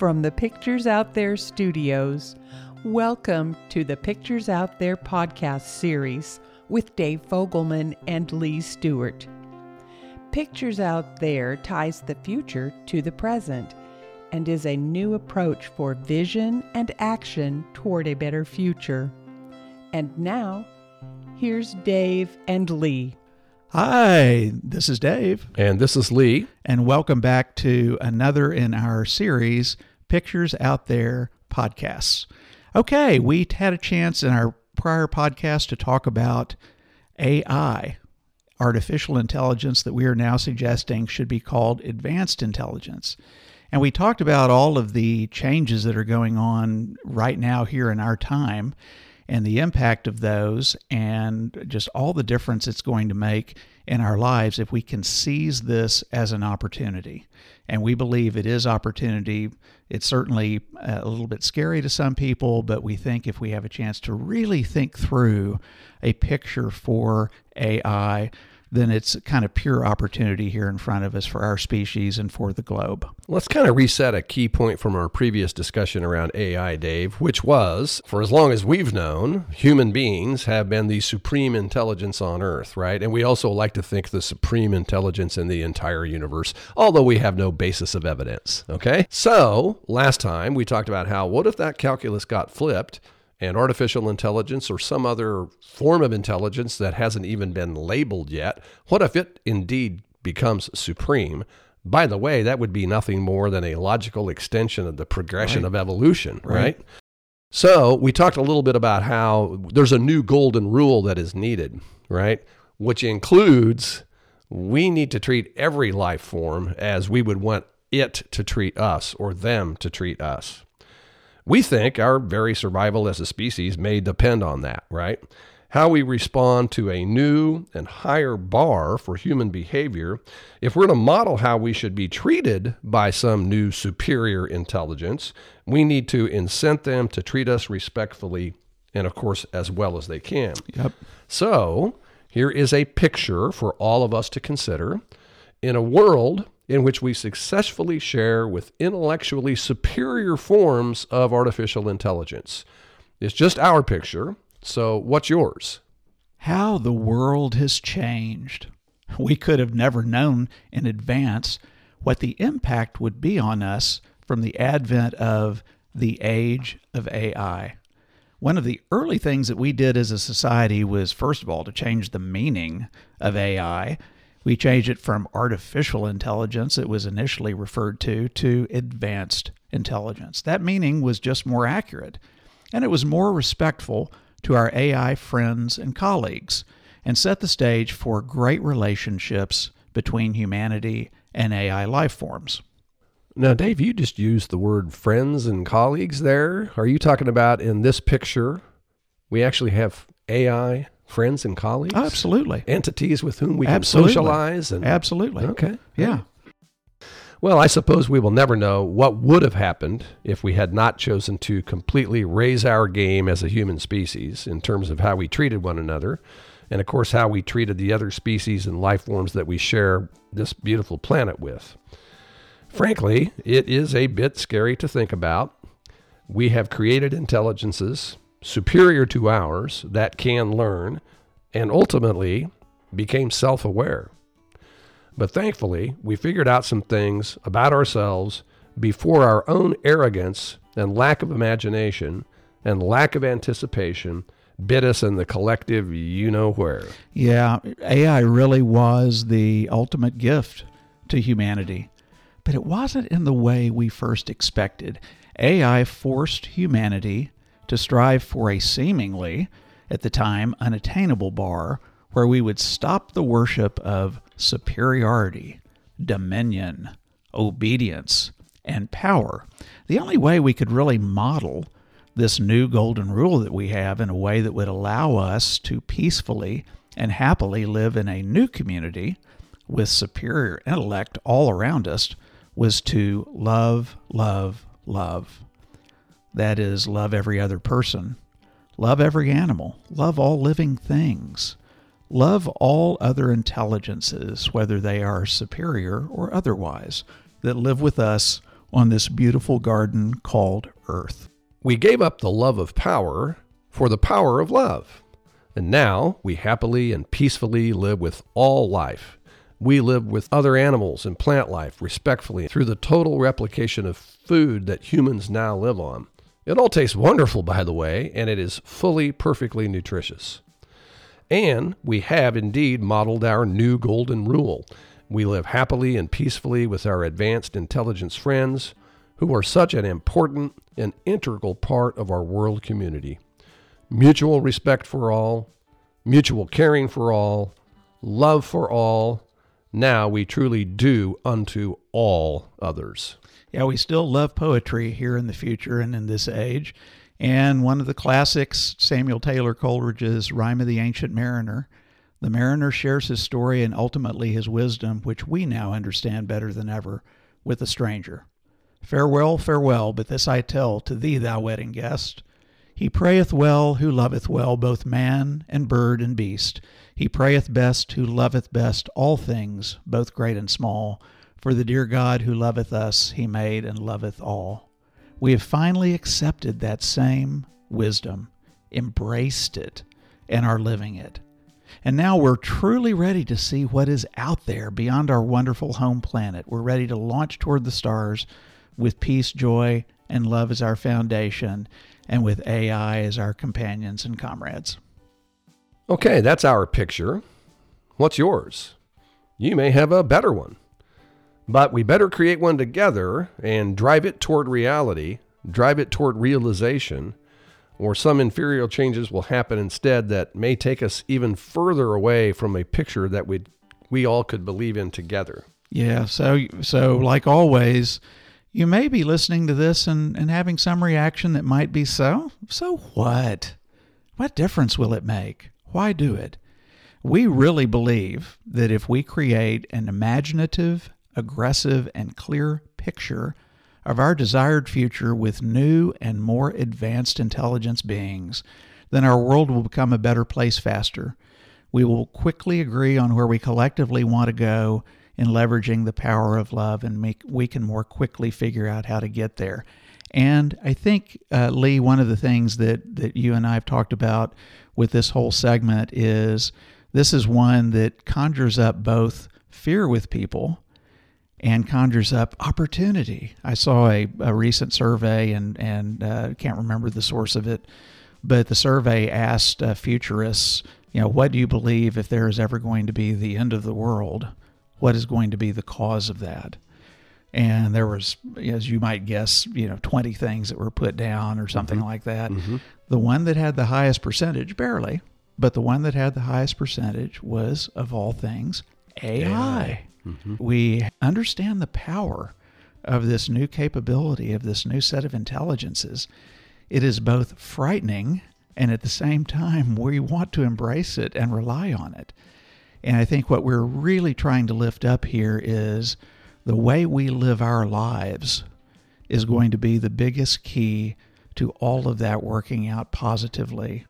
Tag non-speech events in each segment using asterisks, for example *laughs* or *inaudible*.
From the Pictures Out There studios, welcome to the Pictures Out There podcast series with Dave Fogelman and Lee Stewart. Pictures Out There ties the future to the present and is a new approach for vision and action toward a better future. And now, here's Dave and Lee. Hi, this is Dave. And this is Lee. And welcome back to another in our series, Pictures Out There podcasts. Okay, we had a chance in our prior podcast to talk about AI, artificial intelligence that we are now suggesting should be called advanced intelligence. And we talked about all of the changes that are going on right now here in our time and the impact of those and just all the difference it's going to make in our lives if we can seize this as an opportunity. And we believe it is opportunity. It's certainly uh, a little bit scary to some people, but we think if we have a chance to really think through a picture for AI, then it's kind of pure opportunity here in front of us for our species and for the globe. Let's kind of reset a key point from our previous discussion around AI, Dave, which was for as long as we've known, human beings have been the supreme intelligence on Earth, right? And we also like to think the supreme intelligence in the entire universe, although we have no basis of evidence, okay? So, last time we talked about how what if that calculus got flipped? And artificial intelligence or some other form of intelligence that hasn't even been labeled yet, what if it indeed becomes supreme? By the way, that would be nothing more than a logical extension of the progression right. of evolution, right? right? So, we talked a little bit about how there's a new golden rule that is needed, right? Which includes we need to treat every life form as we would want it to treat us or them to treat us. We think our very survival as a species may depend on that, right? How we respond to a new and higher bar for human behavior, if we're to model how we should be treated by some new superior intelligence, we need to incent them to treat us respectfully and, of course, as well as they can. Yep. So, here is a picture for all of us to consider. In a world in which we successfully share with intellectually superior forms of artificial intelligence. It's just our picture, so what's yours? How the world has changed. We could have never known in advance what the impact would be on us from the advent of the age of AI. One of the early things that we did as a society was, first of all, to change the meaning of AI we changed it from artificial intelligence, it was initially referred to, to advanced intelligence. That meaning was just more accurate, and it was more respectful to our AI friends and colleagues, and set the stage for great relationships between humanity and AI life forms. Now, Dave, you just used the word friends and colleagues there. Are you talking about in this picture, we actually have AI friends and colleagues? Absolutely. Entities with whom we can Absolutely. socialize? And, Absolutely. Okay. Yeah. Well, I suppose we will never know what would have happened if we had not chosen to completely raise our game as a human species in terms of how we treated one another, and of course, how we treated the other species and life forms that we share this beautiful planet with. Frankly, it is a bit scary to think about. We have created intelligences superior to ours that can learn and ultimately became self aware. But thankfully, we figured out some things about ourselves before our own arrogance and lack of imagination and lack of anticipation bit us in the collective you know where. Yeah, AI really was the ultimate gift to humanity, but it wasn't in the way we first expected. AI forced humanity to strive for a seemingly, at the time, unattainable bar where we would stop the worship of superiority, dominion, obedience, and power. The only way we could really model this new golden rule that we have in a way that would allow us to peacefully and happily live in a new community with superior intellect all around us was to love, love, love. That is, love every other person, love every animal, love all living things, love all other intelligences, whether they are superior or otherwise, that live with us on this beautiful garden called Earth. We gave up the love of power for the power of love. And now we happily and peacefully live with all life. We live with other animals and plant life respectfully through the total replication of food that humans now live on. It all tastes wonderful, by the way, and it is fully, perfectly nutritious. And we have indeed modeled our new golden rule. We live happily and peacefully with our advanced intelligence friends, who are such an important and integral part of our world community. Mutual respect for all, mutual caring for all, love for all. Now we truly do unto all others. Yeah, we still love poetry here in the future and in this age. And one of the classics, Samuel Taylor Coleridge's Rime of the Ancient Mariner. The mariner shares his story and ultimately his wisdom, which we now understand better than ever, with a stranger. Farewell, farewell, but this I tell to thee, thou wedding guest. He prayeth well who loveth well both man and bird and beast. He prayeth best who loveth best all things, both great and small. For the dear God who loveth us, he made and loveth all. We have finally accepted that same wisdom, embraced it, and are living it. And now we're truly ready to see what is out there beyond our wonderful home planet. We're ready to launch toward the stars with peace, joy, and love as our foundation, and with AI as our companions and comrades. Okay, that's our picture. What's yours? You may have a better one. But we better create one together and drive it toward reality, drive it toward realization, or some inferior changes will happen instead that may take us even further away from a picture that we we all could believe in together. Yeah, so so like always, you may be listening to this and, and having some reaction that might be so. So what? What difference will it make? Why do it? We really believe that if we create an imaginative, aggressive, and clear picture of our desired future with new and more advanced intelligence beings, then our world will become a better place faster. We will quickly agree on where we collectively want to go in leveraging the power of love, and make, we can more quickly figure out how to get there. And I think, uh, Lee, one of the things that, that you and I have talked about with this whole segment is this is one that conjures up both fear with people and conjures up opportunity. I saw a, a recent survey and and uh, can't remember the source of it, but the survey asked uh, futurists, you know, what do you believe if there is ever going to be the end of the world? What is going to be the cause of that? And there was, as you might guess, you know, 20 things that were put down or something mm-hmm. like that. Mm-hmm. The one that had the highest percentage, barely, but the one that had the highest percentage was, of all things, AI. AI. Mm-hmm. We understand the power of this new capability, of this new set of intelligences. It is both frightening and at the same time, we want to embrace it and rely on it. And I think what we're really trying to lift up here is the way we live our lives is going to be the biggest key to all of that working out positively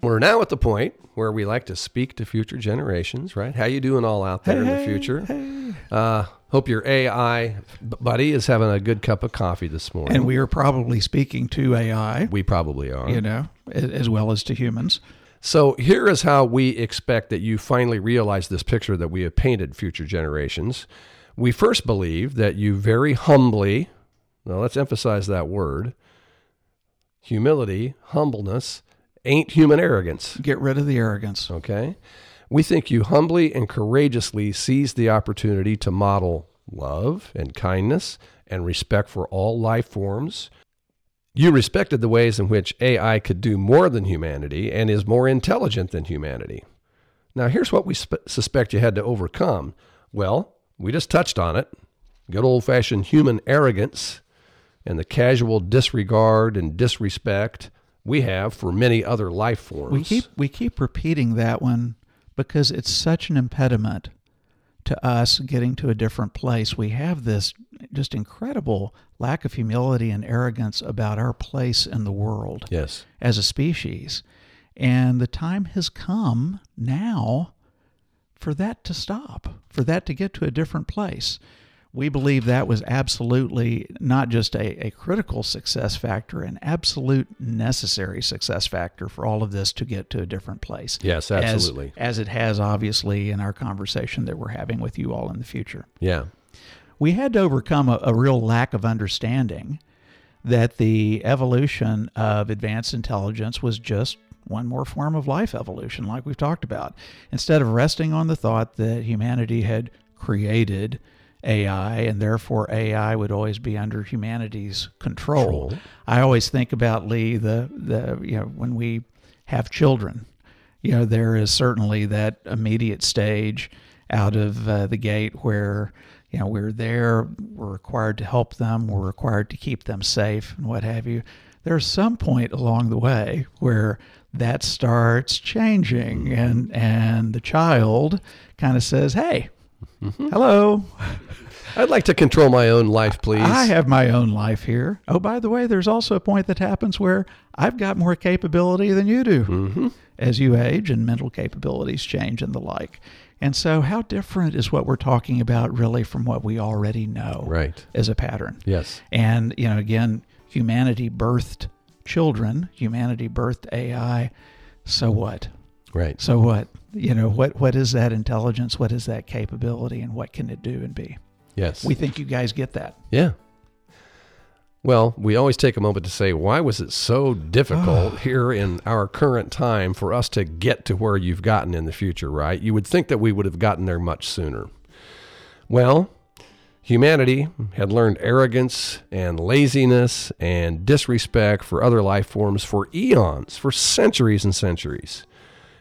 we're now at the point where we like to speak to future generations, right? How you doing all out there hey, in the future? Hey. Uh, hope your AI buddy is having a good cup of coffee this morning. And we are probably speaking to AI. We probably are. You know, as well as to humans. So here is how we expect that you finally realize this picture that we have painted future generations. We first believe that you very humbly, now let's emphasize that word, humility, humbleness, ain't human arrogance. Get rid of the arrogance. Okay. We think you humbly and courageously seized the opportunity to model love and kindness and respect for all life forms. You respected the ways in which AI could do more than humanity and is more intelligent than humanity. Now, here's what we sp- suspect you had to overcome. Well, we just touched on it good old fashioned human arrogance and the casual disregard and disrespect we have for many other life forms. We keep we keep repeating that one because it's such an impediment to us getting to a different place. We have this just incredible lack of humility and arrogance about our place in the world. Yes. As a species. And the time has come now for that to stop, for that to get to a different place. we believe that was absolutely not just a, a critical success factor, an absolute necessary success factor for all of this to get to a different place. Yes, As- absolutely. As, it has, obviously, in our conversation that we're having with you all in the future. Yeah. We had to overcome a, a real lack of understanding that the evolution of advanced intelligence was just one more form of life evolution, like we've talked about. Instead of resting on the thought that humanity had created AI and therefore AI would always be under humanity's control. Control. I always think about Lee the the you know when we have children, you know there is certainly that immediate stage out of uh, the gate where you know we're there, we're required to help them, we're required to keep them safe and what have you. There's some point along the way where that starts changing and and the child kind of says, "Hey, hello, I'd like to control my own life, please. I have my own life here. Oh, by the way, there's also a point that happens where I've got more capability than you do hmm as you age and mental capabilities change and the like. And so, how different is what we're talking about really from what we already know Right. as a pattern? Yes. And, you know, again, humanity birthed children, humanity birthed AI. So what? Right. So what? You know, what, what is that intelligence? What is that capability? And what can it do and be? Yes. We think you guys get that. Yeah. Well, we always take a moment to say, why was it so difficult ah. here in our current time for us to get to where you've gotten in the future, right? You would think that we would have gotten there much sooner. Well, humanity had learned arrogance and laziness and disrespect for other life forms for eons, for centuries and centuries.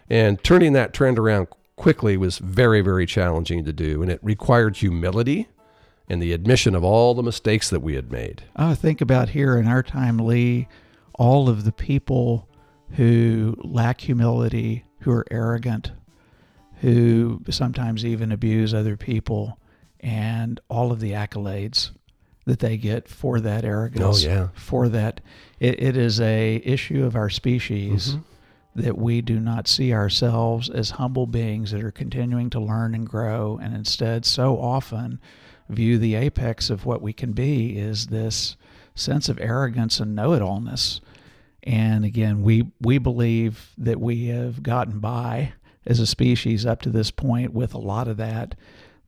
And turning that trend around quickly was very, very challenging to do. And it required humility and the admission of all the mistakes that we had made. Oh, think about here in our time, Lee, all of the people who lack humility, who are arrogant, who sometimes even abuse other people, and all of the accolades that they get for that arrogance. Oh, yeah. For that, it, it is a issue of our species mm-hmm. that we do not see ourselves as humble beings that are continuing to learn and grow, and instead, so often view the apex of what we can be is this sense of arrogance and know-it-allness. And again, we we believe that we have gotten by as a species up to this point with a lot of that.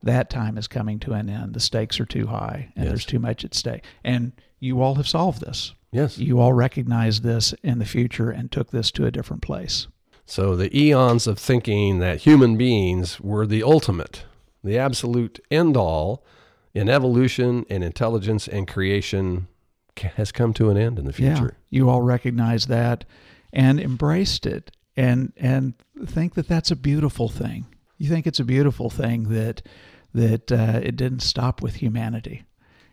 That time is coming to an end. The stakes are too high, and Yes. there's too much at stake. And you all have solved this. Yes. You all recognized this in the future and took this to a different place. So the eons of thinking that human beings were the ultimate, the absolute end all in evolution and intelligence and creation has come to an end in the future. Yeah, you all recognize that and embraced it, and and think that that's a beautiful thing. You think it's a beautiful thing that that uh, it didn't stop with humanity.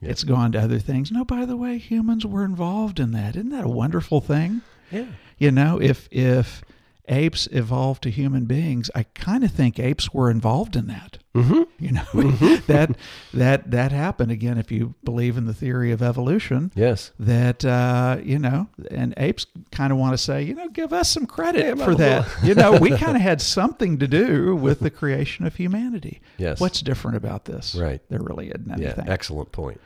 Yeah. It's gone to other things. No, by the way, humans were involved in that. Isn't that a wonderful thing? Yeah. You know, if if apes evolved to human beings, I kind of think apes were involved in that. Mm-hmm. You know, *laughs* that that that happened again. If you believe in the theory of evolution, Yes. that uh, you know, and apes kind of want to say, you know, give us some credit Yeah, for that. you know, we *laughs* kind of had something to do with the creation of humanity. Yes. What's different about this? Right. There really isn't Yeah. Excellent point.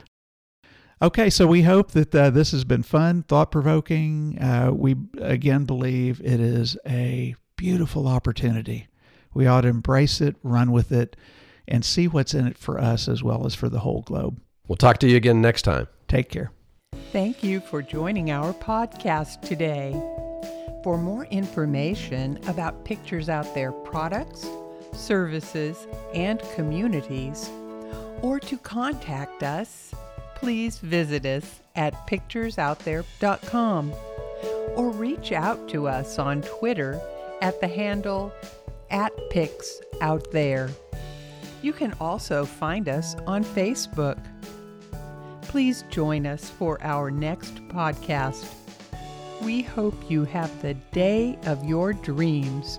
Okay, so we hope that uh, this has been fun, thought provoking. Uh, we again believe it is a beautiful opportunity. We ought to embrace it, run with it, and see what's in it for us as well as for the whole globe. We'll talk to you again next time. Take care. Thank you for joining our podcast today. For more information about Pictures Out There products, services, and communities, or to contact us, please visit us at picturesoutthere.com or reach out to us on Twitter at the handle at Pics Out There. You can also find us on Facebook. Please join us for our next podcast. We hope you have the day of your dreams